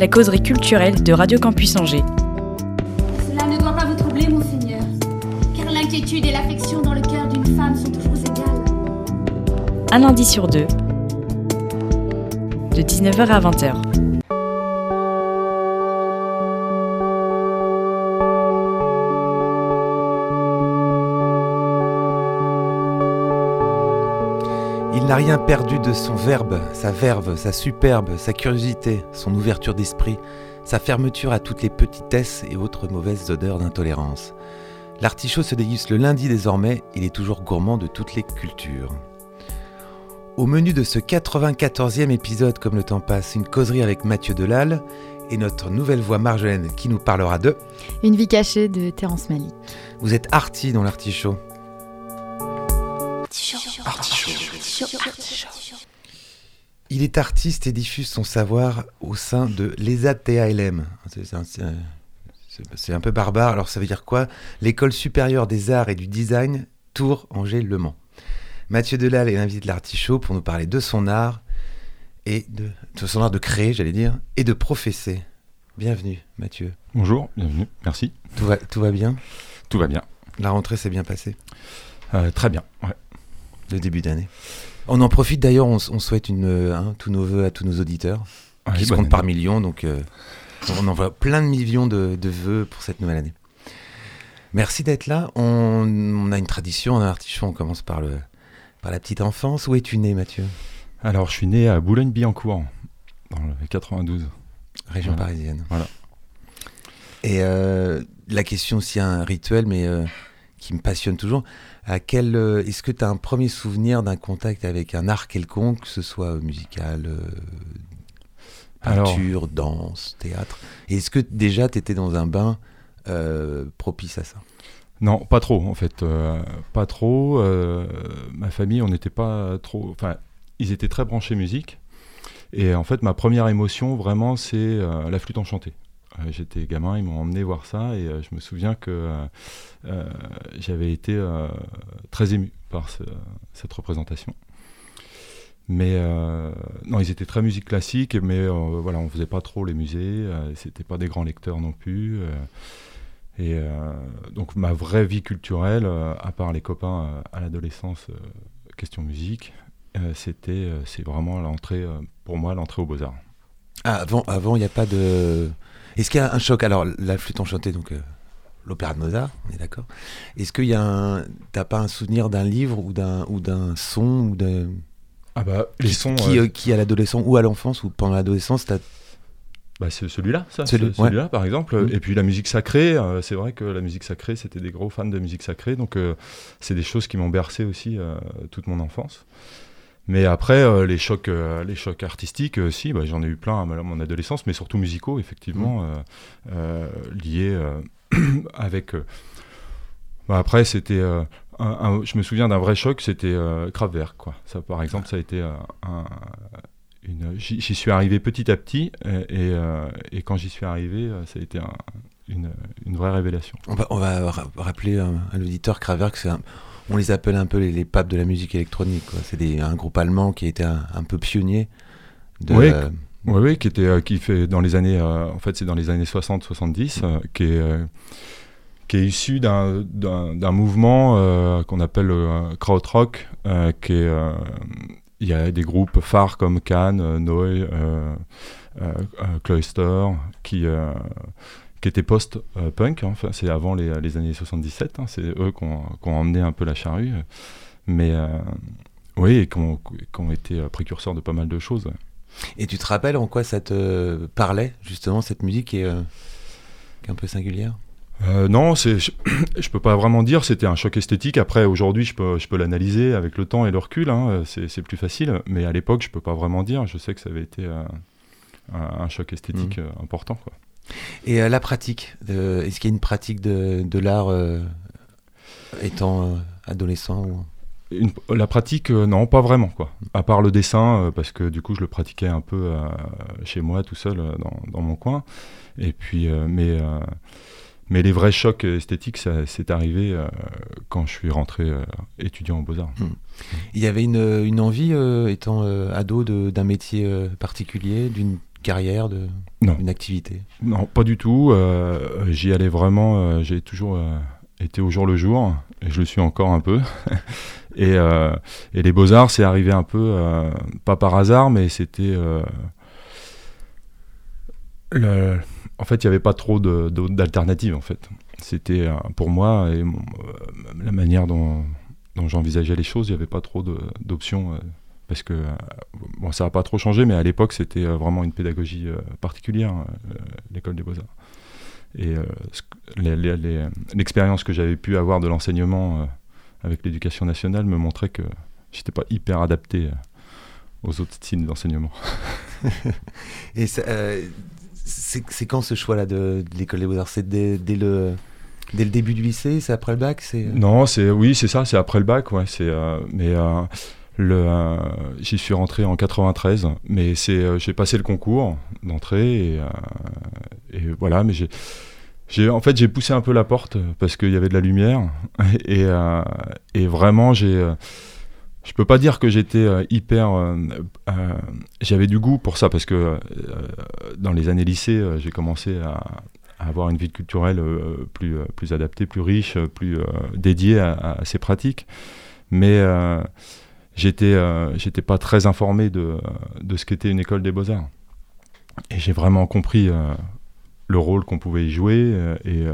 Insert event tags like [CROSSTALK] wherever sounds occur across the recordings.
La causerie culturelle de Radio Campus Angers. Cela ne doit pas vous troubler, monseigneur, car l'inquiétude et l'affection dans le cœur d'une femme sont toujours égales. Un lundi sur deux. De 19h à 20h. N'a rien perdu de son verbe, sa verve, sa superbe, sa curiosité, son ouverture d'esprit, sa fermeture à toutes les petitesses et autres mauvaises odeurs d'intolérance. L'artichaut se déguste le lundi désormais, il est toujours gourmand de toutes les cultures. Au menu de ce 94e épisode, comme le temps passe, une causerie avec Mathieu Delal et notre nouvelle voix Marjolaine qui nous parlera de Une vie cachée de Terence Malick. Vous êtes arty dans l'artichaut. Il est artiste et diffuse son savoir au sein de l'ESATALM. C'est- c'est un- C'est peu barbare, alors ça veut dire quoi? L'école supérieure des arts et du design, Tours, Angers, Le Mans. Mathieu Delal est l'invité de l'artichaut pour nous parler de son art et de, de son art de créer, j'allais dire, et de professer. Bienvenue, Mathieu. Bonjour, bienvenue, merci. Tout va, tout va bien? Tout va bien. La rentrée s'est bien passée? Euh, très bien. ouais. Le début d'année. On en profite d'ailleurs, on, souhaite une, euh, hein, tous nos voeux à tous nos auditeurs, qui se comptent année. par millions, donc euh, on envoie plein de millions de, de vœux pour cette nouvelle année. Merci d'être là. On, on a une tradition en artichaut, on commence par, le, par la petite enfance. Où es-tu né, Mathieu? Alors, je suis né à Boulogne-Billancourt, dans le 92. Région Voilà. parisienne. Voilà. Et euh, la question aussi un rituel, mais euh, qui me passionne toujours. À quel euh, est-ce que tu as un premier souvenir d'un contact avec un art quelconque, que ce soit musical, euh, Alors- peinture, danse, théâtre? Est-ce que déjà tu étais dans un bain euh, propice à ça? Non, pas trop, en fait. euh, pas trop. ma famille, on n'était pas trop. Enfin, ils étaient très branchés musique. Et en fait, ma première émotion, vraiment, c'est la flûte enchantée. Euh, J'étais gamin, ils m'ont emmené voir ça et euh, je me souviens que euh, j'avais été très ému par ce- cette représentation. Mais non, ils étaient très musique classique, mais euh, voilà, on faisait pas trop les musées, euh, c'était pas des grands lecteurs non plus. et donc ma vraie vie culturelle, à part les copains à l'adolescence, question musique, c'était, c'est vraiment l'entrée, pour moi, l'entrée aux beaux-arts. Ah, avant, avant, il n'y a pas de. Est-ce qu'il y a un choc? Alors, la flûte enchantée, donc euh, l'opéra de Mozart, on est d'accord. Est-ce qu'il y a un. T'as pas un souvenir d'un livre ou d'un ou d'un son ou de Ah bah, les sons, qui, euh, euh, qui à l'adolescence ou à l'enfance ou pendant l'adolescence, t'as bah, c'est celui-là, ça, Celui- ce- celui-là par exemple. Mm. Et puis la musique sacrée, euh, c'est vrai que la musique sacrée, c'était des gros fans de musique sacrée, donc euh, c'est des choses qui m'ont bercé aussi euh, toute mon enfance. Mais après, euh, les, chocs, euh, les chocs artistiques, euh, si, bah, j'en ai eu plein à mon adolescence, mais surtout musicaux, effectivement, euh, liés [CLEARS THROAT] avec. bah, après, c'était. un- un- je me souviens d'un vrai choc, c'était Kraftwerk, quoi. Ça, par exemple, ça a été un. J'y suis arrivé petit à petit, et, euh, et quand j'y suis arrivé, ça a été un- une, une vraie révélation. On va, on va ra- rappeler à, l'auditeur Kraftwerk, c'est un- on les appelle un peu les, papes de la musique électronique. C'est un groupe allemand qui a été un, un peu pionnier. De, Oui. Oui, oui, qui était, euh, qui fait dans les années, euh, en fait, c'est dans les années 60-70, euh, qui est, qui est issu d'un, mouvement qu'on appelle krautrock, qui est, il y a des groupes phares comme Cannes, Noé, Cloister, qui, qui étaient post-punk, hein. c'est avant les, les années 77, hein, c'est eux qui ont, emmené un peu la charrue, mais euh, oui, et qui ont, été précurseurs de pas mal de choses. ouais. Et tu te rappelles en quoi ça te parlait, justement, cette musique qui est, euh, qui est un peu singulière? Euh, non, je, [COUGHS] je peux pas vraiment dire. C'était un choc esthétique. Après, aujourd'hui, je peux, je peux l'analyser avec le temps et le recul. hein, c'est, plus facile. Mais à l'époque, je peux pas vraiment dire. Je sais que ça avait été un, un choc esthétique euh, important. Quoi. Et euh, la pratique, est-ce qu'il y a une pratique de, de l'art euh, étant euh, adolescent ou- Une- la pratique, euh, non, pas vraiment, quoi. À part le dessin, euh, parce que du coup, je le pratiquais un peu euh, chez moi, tout seul, dans, dans mon coin. Et puis, mais, mais les vrais chocs esthétiques, ça, c'est arrivé quand je suis rentré étudiant aux Beaux-Arts. Il y avait une, une envie, étant ado, d'un métier particulier, d'une carrière, de- Non. d'une activité? Non, pas du tout. euh, J'y allais vraiment. euh, J'ai toujours euh, été au jour le jour, et je le suis encore un peu. [LAUGHS] et, et les beaux-arts, c'est arrivé un peu, pas par hasard, mais c'était. le- En fait, il n'y avait pas trop d'alternatives, en fait. C'était pour moi, et la manière dont, dont j'envisageais les choses, il n'y avait pas trop d'options. Parce que, euh, bon, ça n'a pas trop changé, mais à l'époque, c'était euh, vraiment une pédagogie euh, particulière, euh, l'école des beaux-arts. Et l'expérience que j'avais pu avoir de l'enseignement avec l'éducation nationale me montrait que j'étais pas hyper adapté aux autres styles d'enseignement. [LAUGHS] Et euh, c'est quand ce choix-là de, de l'école des beaux-arts? C'est dès, dès le, dès le début du lycée? C'est après le bac? Non, c'est oui, c'est ça, c'est après le bac, ouais. C'est euh, mais euh, euh, j'y suis rentré en 93, mais c'est euh, j'ai passé le concours d'entrée et, euh, voilà, mais j'ai en fait j'ai poussé un peu la porte parce qu'il y avait de la lumière [LAUGHS] et euh, vraiment j'ai euh, je peux pas dire que j'étais euh, hyper. J'avais du goût pour ça parce que dans les années lycée, j'ai commencé à, avoir une vie culturelle plus, plus adaptée, plus riche, plus dédiée à, à ces pratiques. Mais j'étais euh, j'étais pas très informé de, de ce qu'était une école des beaux-arts. Et j'ai vraiment compris euh, le rôle qu'on pouvait y jouer euh, et,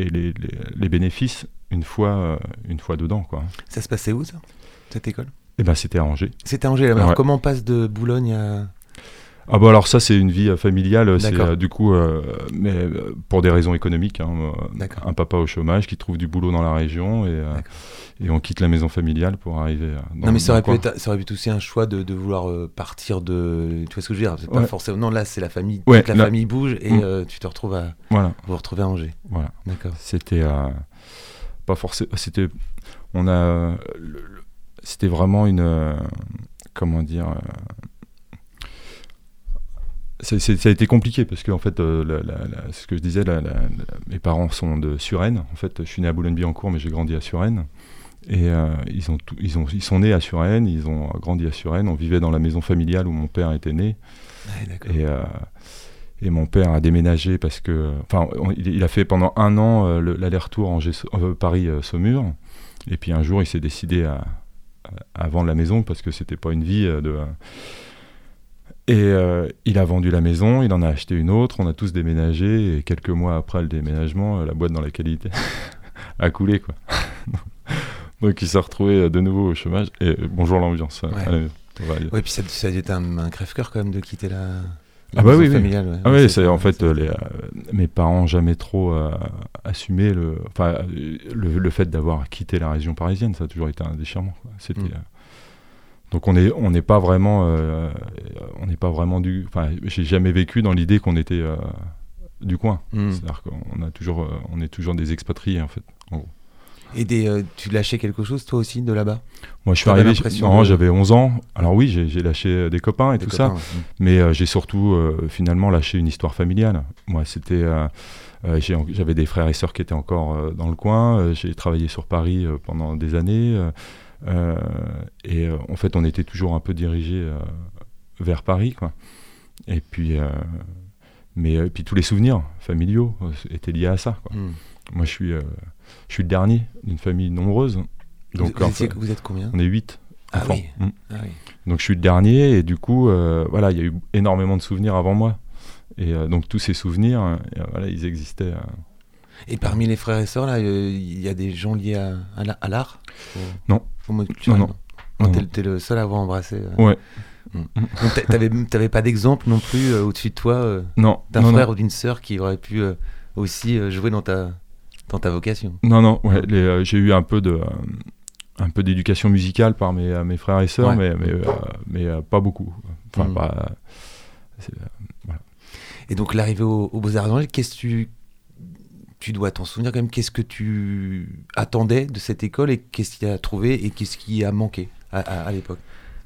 et les, les- les bénéfices une fois, une fois dedans. Quoi. Ça se passait où ça Cette école? Et ben c'était à Angers. C'était à Angers. Alors Ouais. comment on passe de Boulogne à... Ah bah alors ça c'est une vie familiale, c'est euh, du coup euh, mais euh, pour des raisons économiques, hein, un papa au chômage qui trouve du boulot dans la région et. Et on quitte la maison familiale pour arriver. Dans, non mais ça aurait, pu être, ça aurait pu être aussi un choix de, de vouloir euh, partir de... Tu vois ce que je veux dire? C'est pas Ouais. forcément... Non là c'est la famille, Ouais, la là- famille bouge et Mm. euh, tu te retrouves à... Voilà, vous retrouver à Angers. voilà. D'accord. C'était euh, pas forcément. C'était on a c'était vraiment une euh, comment dire. c'est- ça a été compliqué parce que en fait, euh, la- la- la- ce que je disais, mes parents sont de Suresnes. En fait, je suis né à Boulogne-Billancourt, mais j'ai grandi à Suresnes. Et euh, ils, ont tout- ils, ont, ils sont nés à Suresnes, ils ont grandi à Suresnes. On vivait dans la maison familiale où mon père était né. Ouais, d'accord. Et, euh, et mon père a déménagé parce que. Enfin, il, il a fait pendant un an euh, le- l'aller-retour Paris-Saumur. et puis un jour, il s'est décidé à, à- vendre la maison parce que c'était pas une vie de. Et il a vendu la maison, il en a acheté une autre, on a tous déménagé. Et quelques mois après le déménagement, la boîte dans laquelle il était [LAUGHS] a coulé. Quoi. [LAUGHS] Donc il s'est retrouvé euh, de nouveau au chômage. Et euh, bonjour l'ambiance. Ouais. va, Oui, puis ça, ça a été un, un crève-cœur quand même de quitter la, la Ah bah maison oui, oui. familiale. ouais. Ah Ouais, c'est- en fait euh, les, euh, mes parents jamais trop euh, assumé le, enfin le, le fait d'avoir quitté la région parisienne, ça a toujours été un déchirement. C'était Mm. euh, donc on est on n'est pas vraiment on n'est pas vraiment du, enfin j'ai jamais vécu dans l'idée qu'on était du coin. Mm. C'est-à-dire qu'on a toujours on est toujours des expatriés en fait. en gros. Et des, euh, tu lâchais quelque chose toi aussi de là-bas? Moi je suis arrivé, de- j'avais 11 ans. Alors oui j'ai lâché euh, des copains et Des tout copains, ça. ouais. Mais euh, j'ai surtout euh, finalement lâché une histoire familiale. Moi, c'était, j'avais des frères et sœurs qui étaient encore dans le coin. j'ai travaillé sur Paris pendant des années, et en fait, on était toujours un peu dirigé vers Paris, quoi. Et puis, mais puis tous les souvenirs familiaux étaient liés à ça. Quoi. Mm. Moi, je suis, je suis le dernier d'une famille nombreuse. Donc, vous, vous étiez- fait, vous êtes combien? on est huit Ah enfants. oui. Mm. Ah oui. Donc je suis le dernier et du coup, euh, voilà, il y a eu énormément de souvenirs avant moi. Et euh, donc tous ces souvenirs, euh, voilà, ils existaient. Et parmi les frères et sœurs, là, il y a des gens liés à, à la- à l'art? Non. au mode culturel, Non, non. Non, t'es, non. t'es le seul à avoir embrassé. Ouais. Mm. Donc t'a- t'avais, pas d'exemple non plus au-dessus de toi d'un frère ou d'une sœur qui aurait pu aussi jouer dans ta, dans ta vocation Non, non, ouais, les, euh, j'ai eu un peu de, euh, un peu d'éducation musicale par mes, euh, mes frères et sœurs, Ouais. mais, mais, mais pas beaucoup. Enfin, Mm. pas. c'est, Et donc l'arrivée aux au Beaux-Arts d'Angers, qu'est-ce que tu, tu dois t'en souvenir quand même? Qu'est-ce que tu attendais de cette école et qu'est-ce qu'il y a trouvé et qu'est-ce qui a manqué à, à- à l'époque?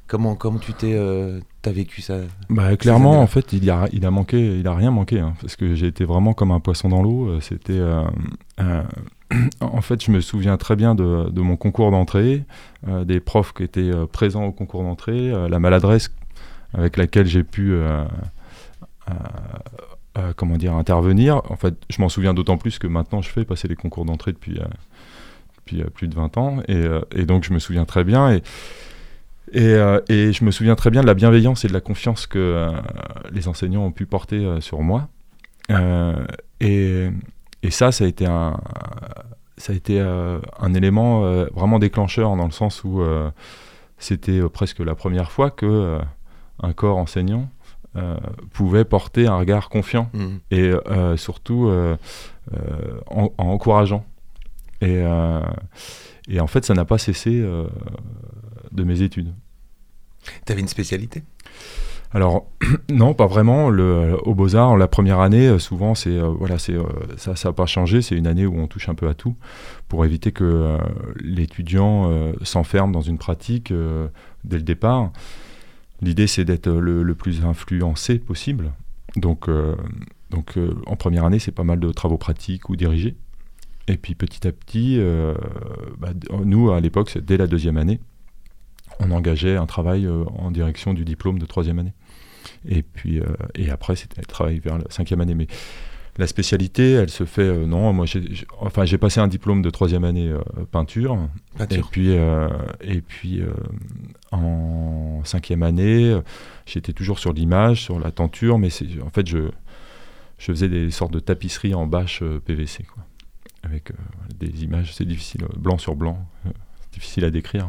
Comment, comment tu t'es, euh, t'as vécu ça? Bah, clairement, en fait, il, a, il a manqué, il a rien manqué, hein, parce que j'ai été vraiment comme un poisson dans l'eau. euh, C'était, euh, euh, [CLEARS THROAT] en fait, je me souviens très bien de, de mon concours d'entrée, euh, des profs qui étaient présents au concours d'entrée, la maladresse avec laquelle j'ai pu, comment dire, intervenir. En fait, je m'en souviens d'autant plus que maintenant, je fais passer les concours d'entrée depuis, depuis plus de 20 ans, et, et donc je me souviens très bien. Et, et, euh, et je me souviens très bien de la bienveillance et de la confiance que euh, les enseignants ont pu porter euh, sur moi. Et, et ça, ça a été un, ça a été, un élément vraiment déclencheur dans le sens où c'était presque la première fois que un corps enseignant pouvait porter un regard confiant Mhm. et surtout en, en encourageant. Et, et en fait, ça n'a pas cessé de mes études. T'avais une spécialité? Alors [CLEARS THROAT] non, pas vraiment. Le, au Beaux Arts, la première année, euh, souvent, c'est euh, voilà, c'est euh, ça, ça n'a pas changé. C'est une année où on touche un peu à tout pour éviter que euh, l'étudiant euh, s'enferme dans une pratique euh, dès le départ. L'idée, c'est d'être le, le plus influencé possible. Donc, euh, donc euh, en première année, c'est pas mal de travaux pratiques ou dirigés. Et puis petit à petit, euh, bah, nous, à l'époque, c'est dès la deuxième année, on engageait un travail euh, en direction du diplôme de troisième année. Et puis, euh, et après, c'était le travail vers la cinquième année. Mais la spécialité, elle se fait, euh, non, moi, j'ai, j'ai- enfin, j'ai passé un diplôme de troisième année euh, peinture. Et Peinture. puis, euh, et puis en cinquième année, j'étais toujours sur l'image, sur la tenture, mais c'est, en fait, je, je faisais des sortes de tapisseries en bâche PVC, quoi. Avec des images, c'est difficile, blanc sur blanc, difficile à décrire.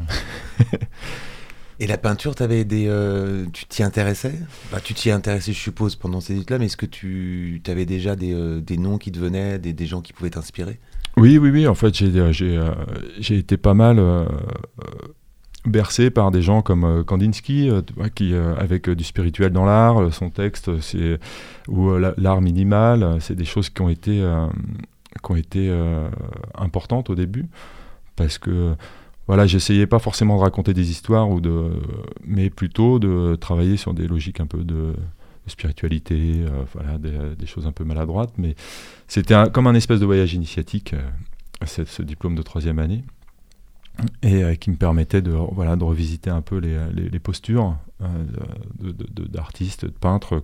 [LAUGHS] Et la peinture, t'avais des, euh, tu t'y intéressais? Bah, Tu t'y intéressais, je suppose, pendant ces études-là, mais est-ce que tu avais déjà des, euh, des noms qui te venaient, des, des gens qui pouvaient t'inspirer? Oui, oui, oui. En fait, j'ai euh, euh, été pas mal bercé par des gens comme Kandinsky, qui, avec du spirituel dans l'art, son texte, ou la- l'art minimal, c'est des choses qui ont été, qui ont été importantes au début, parce que voilà, j'essayais pas forcément de raconter des histoires ou de, mais plutôt de travailler sur des logiques un peu de, spiritualité, euh, voilà, des, choses un peu maladroites, mais c'était comme un espèce de voyage initiatique, euh, ce, diplôme de troisième année, et euh, qui me permettait de, voilà, de revisiter un peu les, les- postures euh, de- de- d'artistes, peintres.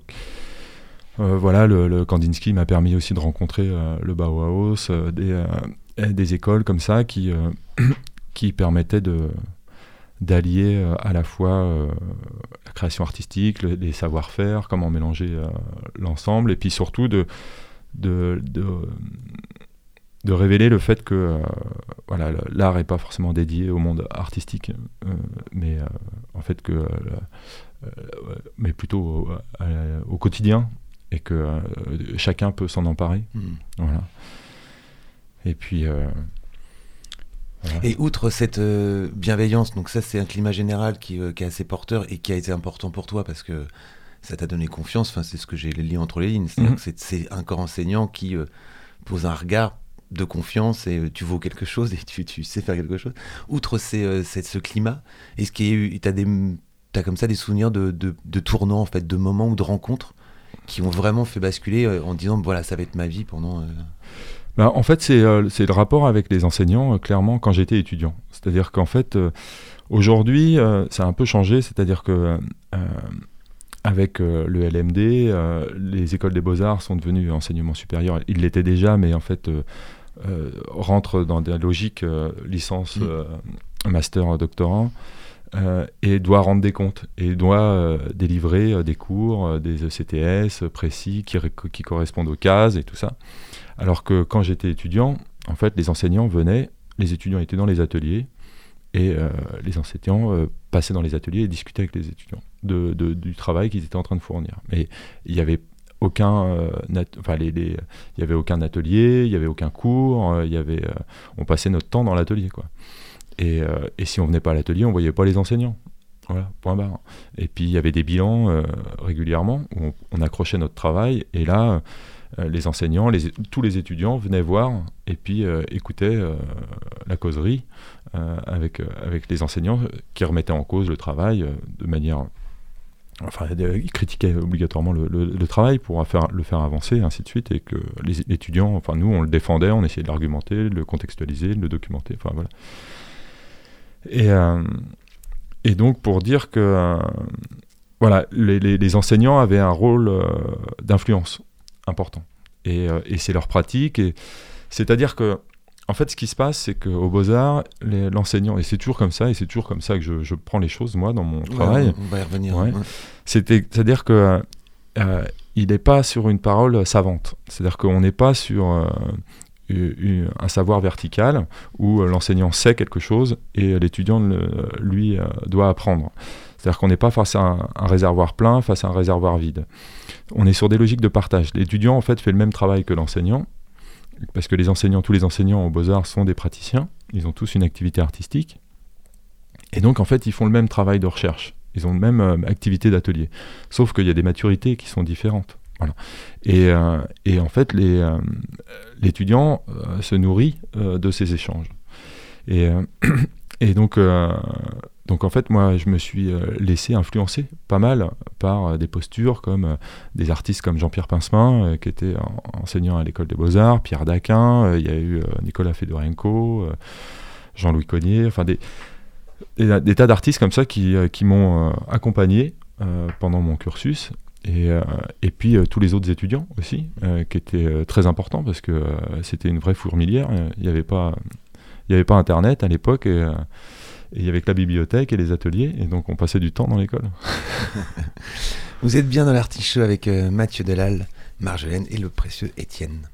Voilà, le, le Kandinsky m'a permis aussi de rencontrer le Bauhaus, des, des écoles comme ça qui, qui permettaient de d'allier euh, à la fois euh, la création artistique, le- les savoir-faire, comment mélanger euh, l'ensemble, et puis surtout de, de, de, de révéler le fait que euh, voilà, l'art n'est pas forcément dédié au monde artistique, euh, mais euh, en fait que, mais plutôt au, quotidien, et que chacun peut s'en emparer. Hmm. Voilà. Et puis. Et outre cette euh, bienveillance, donc ça c'est un climat général qui, euh, qui est assez porteur et qui a été important pour toi parce que ça t'a donné confiance, enfin, c'est ce que j'ai lu entre les lignes, c'est-à-dire Mhm. que c'est- un corps enseignant qui euh, pose un regard de confiance et euh, tu vaux quelque chose et tu, tu sais faire quelque chose. Outre ces, ce climat, est-ce qu'il y a eu, t'as des, t'as comme ça des souvenirs de, de, de tournants en fait, de moments ou de rencontres qui ont vraiment fait basculer en disant voilà ça va être ma vie pendant. Bah, en fait, c'est euh, c'est le rapport avec les enseignants, euh, clairement, quand j'étais étudiant. C'est-à-dire qu'en fait, euh, aujourd'hui, ça a un peu changé. C'est-à-dire que avec euh, le LMD, euh, les écoles des beaux-arts sont devenues enseignement supérieur. Ils l'étaient déjà, mais en fait, euh, rentrent dans des logiques licence, master, doctorant. Euh, et doit rendre des comptes et doit euh, délivrer euh, des cours, des ECTS précis qui, correspondent aux cases et tout ça. Alors que quand j'étais étudiant, en fait, les enseignants venaient, les étudiants étaient dans les ateliers, et les enseignants passaient dans les ateliers et discutaient avec les étudiants de, du travail qu'ils étaient en train de fournir. Mais il n'y avait aucun, enfin, les, y avait aucun atelier, il n'y avait aucun cours, il y avait, on passait notre temps dans l'atelier, quoi. Et, euh, et si on venait pas à l'atelier, on voyait pas les enseignants. Voilà, point barre. Et puis il y avait des bilans euh, régulièrement où on, accrochait notre travail et là euh, les enseignants, tous les étudiants venaient voir et puis écoutaient la causerie avec, les enseignants qui remettaient en cause le travail de manière. Enfin, ils critiquaient obligatoirement le, travail pour le faire avancer, ainsi de suite, et que les étudiants, enfin nous, on le défendait, on essayait de l'argumenter, de le contextualiser, de le documenter, enfin voilà. Et, euh, et donc pour dire que euh, voilà, les, les- les enseignants avaient un rôle euh, d'influence important. Et, et c'est leur pratique. Et c'est-à-dire que, en fait, ce qui se passe, c'est qu'au Beaux-Arts, l'enseignant, et c'est toujours comme ça, et c'est toujours comme ça que je, je prends les choses, moi, dans mon travail, Ouais, on va y revenir. Ouais. C'est-à-dire que euh, il n'est pas sur une parole savante. C'est-à-dire qu'on n'est pas sur euh, un savoir vertical où euh, l'enseignant sait quelque chose et l'étudiant, le- lui, euh, doit apprendre. C'est-à-dire qu'on n'est pas face à un, réservoir plein, face à un réservoir vide. On est sur des logiques de partage. L'étudiant, en fait, fait le même travail que l'enseignant, parce que les enseignants, tous les enseignants aux Beaux-Arts sont des praticiens, ils ont tous une activité artistique, et donc, en fait, ils font le même travail de recherche. Ils ont la même euh, activité d'atelier. Sauf qu'il y a des maturités qui sont différentes. Euh, et en fait, euh, l'étudiant euh, se nourrit de ces échanges. Et, [CLEARS THROAT] donc, en fait, moi, je me suis laissé influencer pas mal par des postures comme des artistes comme Jean-Pierre Pincemin, qui était en- enseignant à l'école des Beaux-Arts, Pierre Daquin, il y a eu Nicolas Fedorenko, Jean-Louis Cognier, enfin des, tas d'artistes comme ça qui, m'ont accompagné pendant mon cursus. Et, euh, et puis euh, tous les autres étudiants aussi, euh, qui étaient très importants parce que c'était une vraie fourmilière. Il n'y avait, pas- avait pas Internet à l'époque et, il y avait que la bibliothèque et les ateliers. Et donc on passait du temps dans l'école. [LAUGHS] Vous êtes bien dans l'artichaut avec Mathieu Delal, Marjolaine et le précieux Étienne.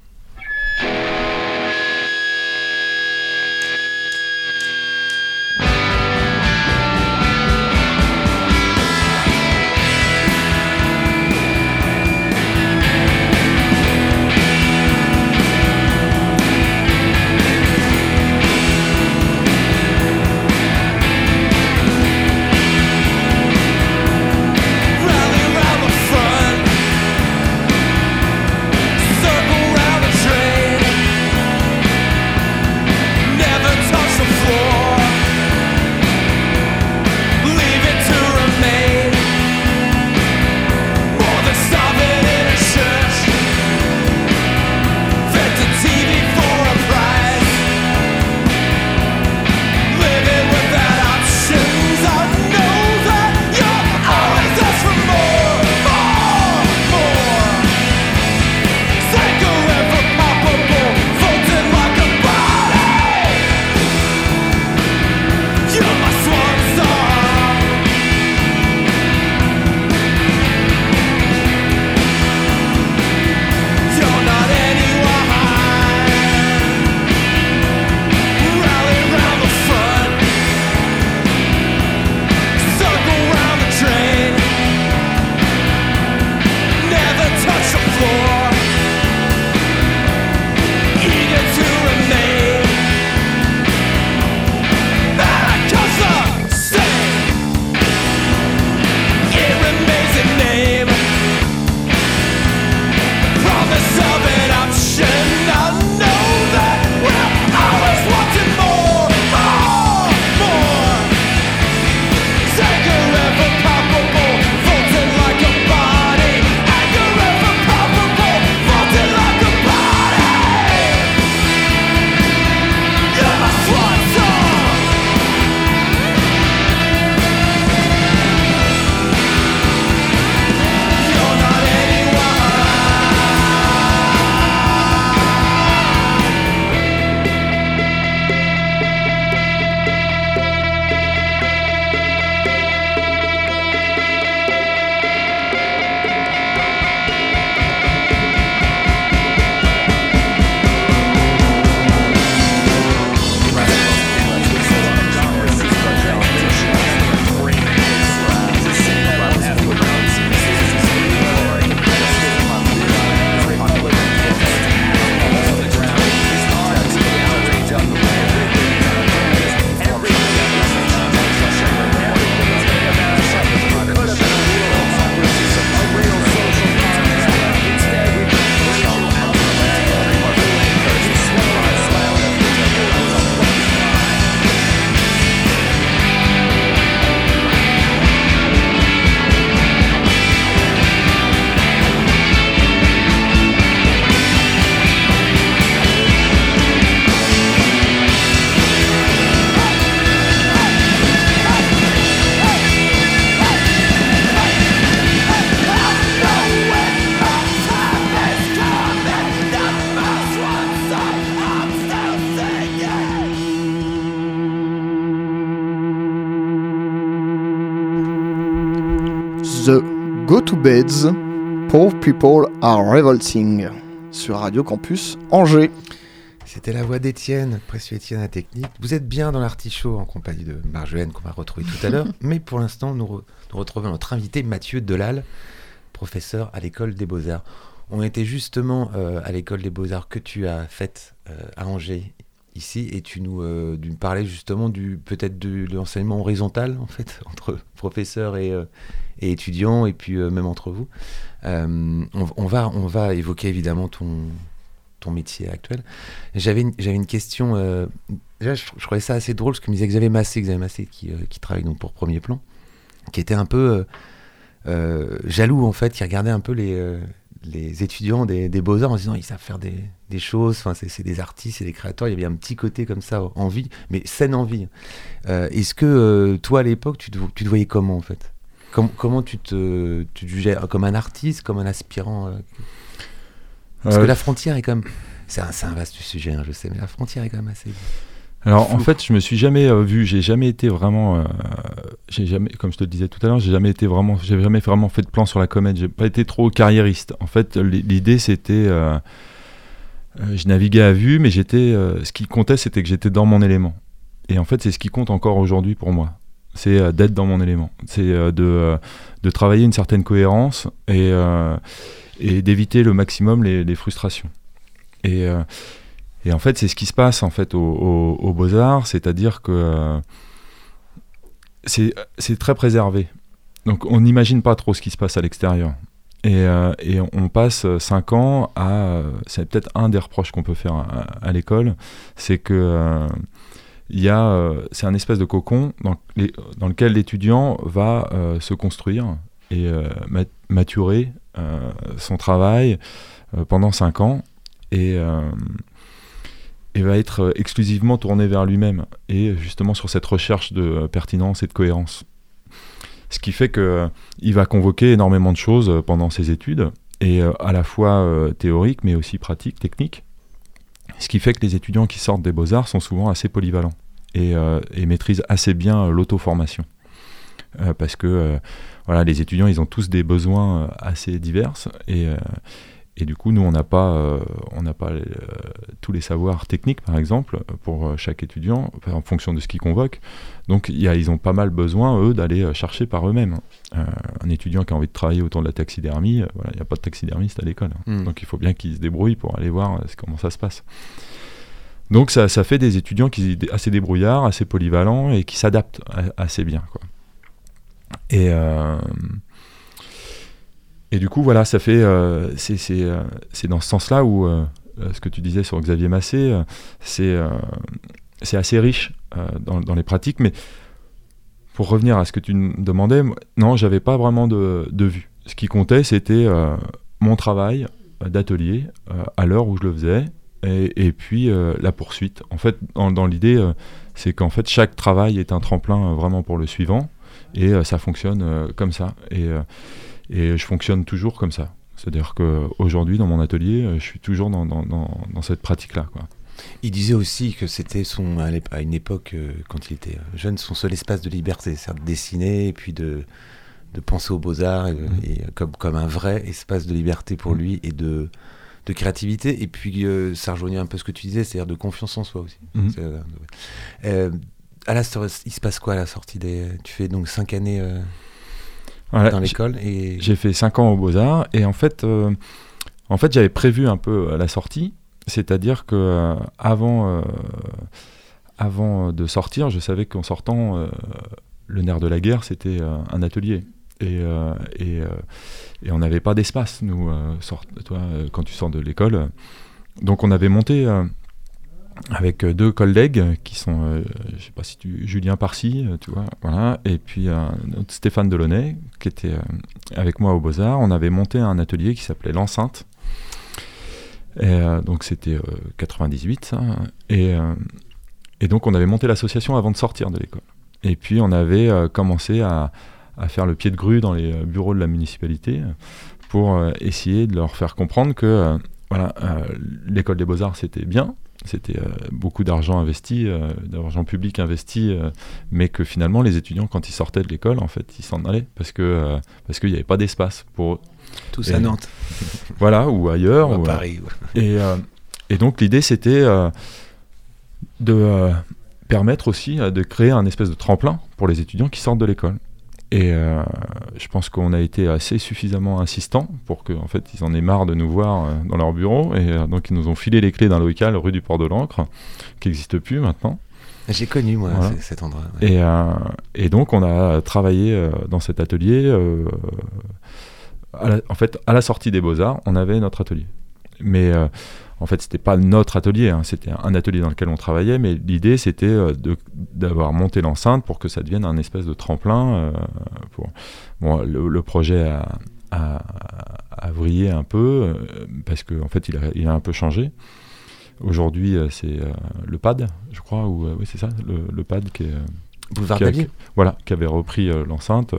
Go to Beds, Poor People Are Revolting, sur Radio Campus Angers. C'était la voix d'Étienne, précieux Étienne à technique. Vous êtes bien dans l'artichaut en compagnie de Marjolaine qu'on va retrouver tout à l'heure, [LAUGHS] mais pour l'instant nous, retrouvons notre invité Mathieu Delal, professeur à l'école des beaux-arts. On était justement euh, à l'école des beaux-arts que tu as faite euh, à Angers ici et tu nous, euh, parlais justement du peut-être de, l'enseignement horizontal en fait [LAUGHS] entre professeurs et, euh, étudiants et puis euh, même entre vous. On, va on va évoquer évidemment ton ton métier actuel. J'avais une, j'avais une question. déjà, je, trouvais ça assez drôle ce que me disait Xavier Massé, Xavier Massé qui, qui travaille donc pour Premier Plan, qui était un peu jaloux en fait, qui regardait un peu les les étudiants des, beaux-arts en disant ils savent faire des, choses, enfin, c'est des artistes, c'est des créateurs, il y avait un petit côté comme ça, envie, mais saine envie. Euh, est-ce que euh, toi à l'époque, tu, tu, te voyais comment en fait? Comment tu te, tu jugeais comme un artiste, comme un aspirant euh? Parce que la frontière est comme. C'est un, un, vaste sujet, hein, je sais, mais la frontière est quand même assez. Alors en fait, je me suis jamais euh, vu, j'ai jamais été vraiment, euh, j'ai jamais, comme je te le disais tout à l'heure, j'ai jamais été vraiment, j'ai jamais vraiment fait de plan sur la comédie. J'ai pas été trop carriériste. En fait, l'idée c'était, euh, je naviguais à vue, mais j'étais, ce qui comptait, c'était que j'étais dans mon élément. Et en fait, c'est ce qui compte encore aujourd'hui pour moi. C'est d'être dans mon élément. C'est de, de travailler une certaine cohérence et, et d'éviter le maximum les, les frustrations. Et et en fait, c'est ce qui se passe en fait au, Beaux-Arts, c'est-à-dire que euh, c'est très préservé. Donc on n'imagine pas trop ce qui se passe à l'extérieur. Et, euh, on passe cinq ans à. C'est peut-être un des reproches qu'on peut faire à, l'école, c'est que. Euh, c'est un espèce de cocon dans, dans lequel l'étudiant va se construire et maturer son travail pendant cinq ans. Et, et va être euh, exclusivement tourné vers lui-même et justement sur cette recherche de euh, pertinence et de cohérence. Ce qui fait qu'il euh, va convoquer énormément de choses pendant ses études, et à la fois théoriques mais aussi pratiques, techniques. Ce qui fait que les étudiants qui sortent des beaux-arts sont souvent assez polyvalents et, et maîtrisent assez bien l'auto-formation. parce que voilà, les étudiants, ils ont tous des besoins assez divers et, et du coup, nous, on n'a pas, euh, on n'a pas euh, tous les savoirs techniques, par exemple, pour euh, chaque étudiant, en fonction de ce qu'ils convoquent. Donc, y a, ils ont pas mal besoin, eux, d'aller chercher par eux-mêmes. un étudiant qui a envie de travailler autour de la taxidermie, il n'y a pas de taxidermiste à l'école. Hmm. Donc, il faut bien qu'il se débrouille pour aller voir comment ça se passe. Donc, ça, ça, fait des étudiants qui assez débrouillards, assez polyvalents et qui s'adaptent assez bien. Quoi. Et et du coup, voilà, ça fait. Euh, euh, c'est dans ce sens-là où euh, ce que tu disais sur Xavier Massé, c'est assez riche dans, les pratiques. Mais pour revenir à ce que tu me demandais, non, j'avais pas vraiment de, de, vue. Ce qui comptait, c'était mon travail d'atelier à l'heure où je le faisais. Et, et puis la poursuite. En fait, dans, dans l'idée, c'est qu'en fait, chaque travail est un tremplin vraiment pour le suivant. Et ça fonctionne comme ça. Et et je fonctionne toujours comme ça. C'est-à-dire qu'aujourd'hui, dans mon atelier, euh, je suis toujours dans, dans, dans, cette pratique-là. Il disait aussi que c'était son à une époque, euh, quand il était euh, jeune, son seul espace de liberté, c'est-à-dire de dessiner et puis de, de penser aux beaux-arts, et, mm. comme, comme un vrai espace de liberté pour mm. lui et de, de créativité. Et puis, ça rejoignait un peu ce que tu disais, c'est-à-dire de confiance en soi aussi. Mm. à la, il se passe quoi à la sortie des... Tu fais donc cinq années dans l'école. Et... J'ai fait 5 ans aux Beaux-Arts et en fait, euh, en fait j'avais prévu un peu euh, la sortie, c'est-à-dire que euh, avant, avant de sortir, je savais qu'en sortant, le nerf de la guerre, c'était un atelier. Et, et, et on n'avait pas d'espace, nous, toi, quand tu sors de l'école. Donc on avait monté avec euh, deux collègues qui sont, euh, je sais pas si tu, Julien Parcy, euh, tu vois, voilà, et puis Stéphane Delaunay qui était avec moi au Beaux Arts. On avait monté un atelier qui s'appelait l'enceinte. Donc c'était 98 ça, et, donc on avait monté l'association avant de sortir de l'école. Et puis on avait commencé à, faire le pied de grue dans les bureaux de la municipalité pour essayer de leur faire comprendre que l'école des beaux-arts c'était bien, C'était beaucoup d'argent investi, d'argent public investi, mais que finalement les étudiants, quand ils sortaient de l'école, en fait, ils s'en allaient parce que parce qu'il n'y avait pas d'espace pour eux. Tous à Nantes. [LAUGHS] Voilà, ou ailleurs. Ou à ou, Paris. [LAUGHS] Et, et donc l'idée, c'était de permettre aussi de créer un espèce de tremplin pour les étudiants qui sortent de l'école. Et euh, je pense qu'on a été assez suffisamment insistant pour qu'en en fait, ils en aient marre de nous voir euh, dans leur bureau. Et euh, donc, ils nous ont filé les clés d'un local rue du Port de l'Ancre, qui n'existe plus maintenant. J'ai connu, moi, cet endroit. Et, et, donc, on a travaillé dans cet atelier. en fait, à la sortie des Beaux-Arts, on avait notre atelier. Mais en fait, c'était pas notre atelier, hein, c'était un atelier dans lequel on travaillait, mais l'idée c'était euh, d'avoir monté l'enceinte pour que ça devienne un espèce de tremplin. Euh, pour... bon, le, projet a, a, vrillé un peu euh, parce qu'en en fait, il a, il a, un peu changé. Aujourd'hui, c'est le PAD, je crois, ou oui, c'est ça, le, PAD qui est. Boulevard qui, Voilà, qui avait repris l'enceinte.